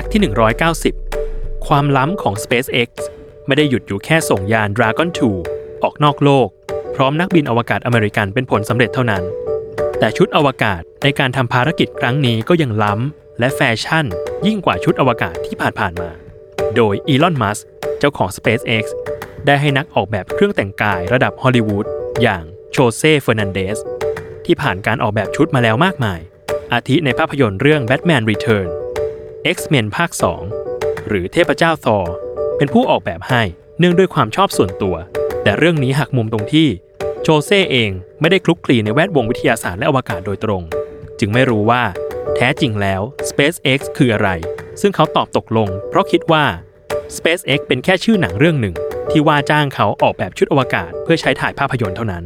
Fact ที่ 190 ความล้ำของ SpaceX ไม่ได้หยุดอยู่แค่ส่งยาน Dragon 2 ออกนอกโลก พร้อมนักบินอวกาศอเมริกันเป็นผลสำเร็จเท่านั้น แต่ชุดอวกาศในการทำภารกิจครั้งนี้ก็ยังล้ำ และแฟชั่น ยิ่งกว่าชุดอวกาศที่ผ่านๆมา โดยอีลอนมัสก์เจ้าของ SpaceX ได้ให้นักออกแบบเครื่องแต่งกายระดับฮอลลีวูดอย่างโฮเซ่เฟอร์นันเดซที่ผ่านการออกแบบชุดมาแล้วมากมาย อาทิในภาพยนตร์เรื่อง Batman Return X-Men ภาค 2 หรือเทพเจ้าทอเป็นผู้ออกแบบให้เนื่องด้วยความชอบส่วนตัว แต่เรื่องนี้หักมุมตรงที่โชเซ่เองไม่ได้คลุกคลีในแวดวงวิทยาศาสตร์และอวกาศโดยตรง จึงไม่รู้ว่าแท้จริงแล้ว SpaceX คืออะไร ซึ่งเขาตอบตกลง เพราะคิดว่า SpaceX เป็นแค่ชื่อหนังเรื่องหนึ่ง ที่ว่าจ้างเขาออกแบบชุดอวกาศเพื่อใช้ถ่ายภาพยนตร์เท่านั้น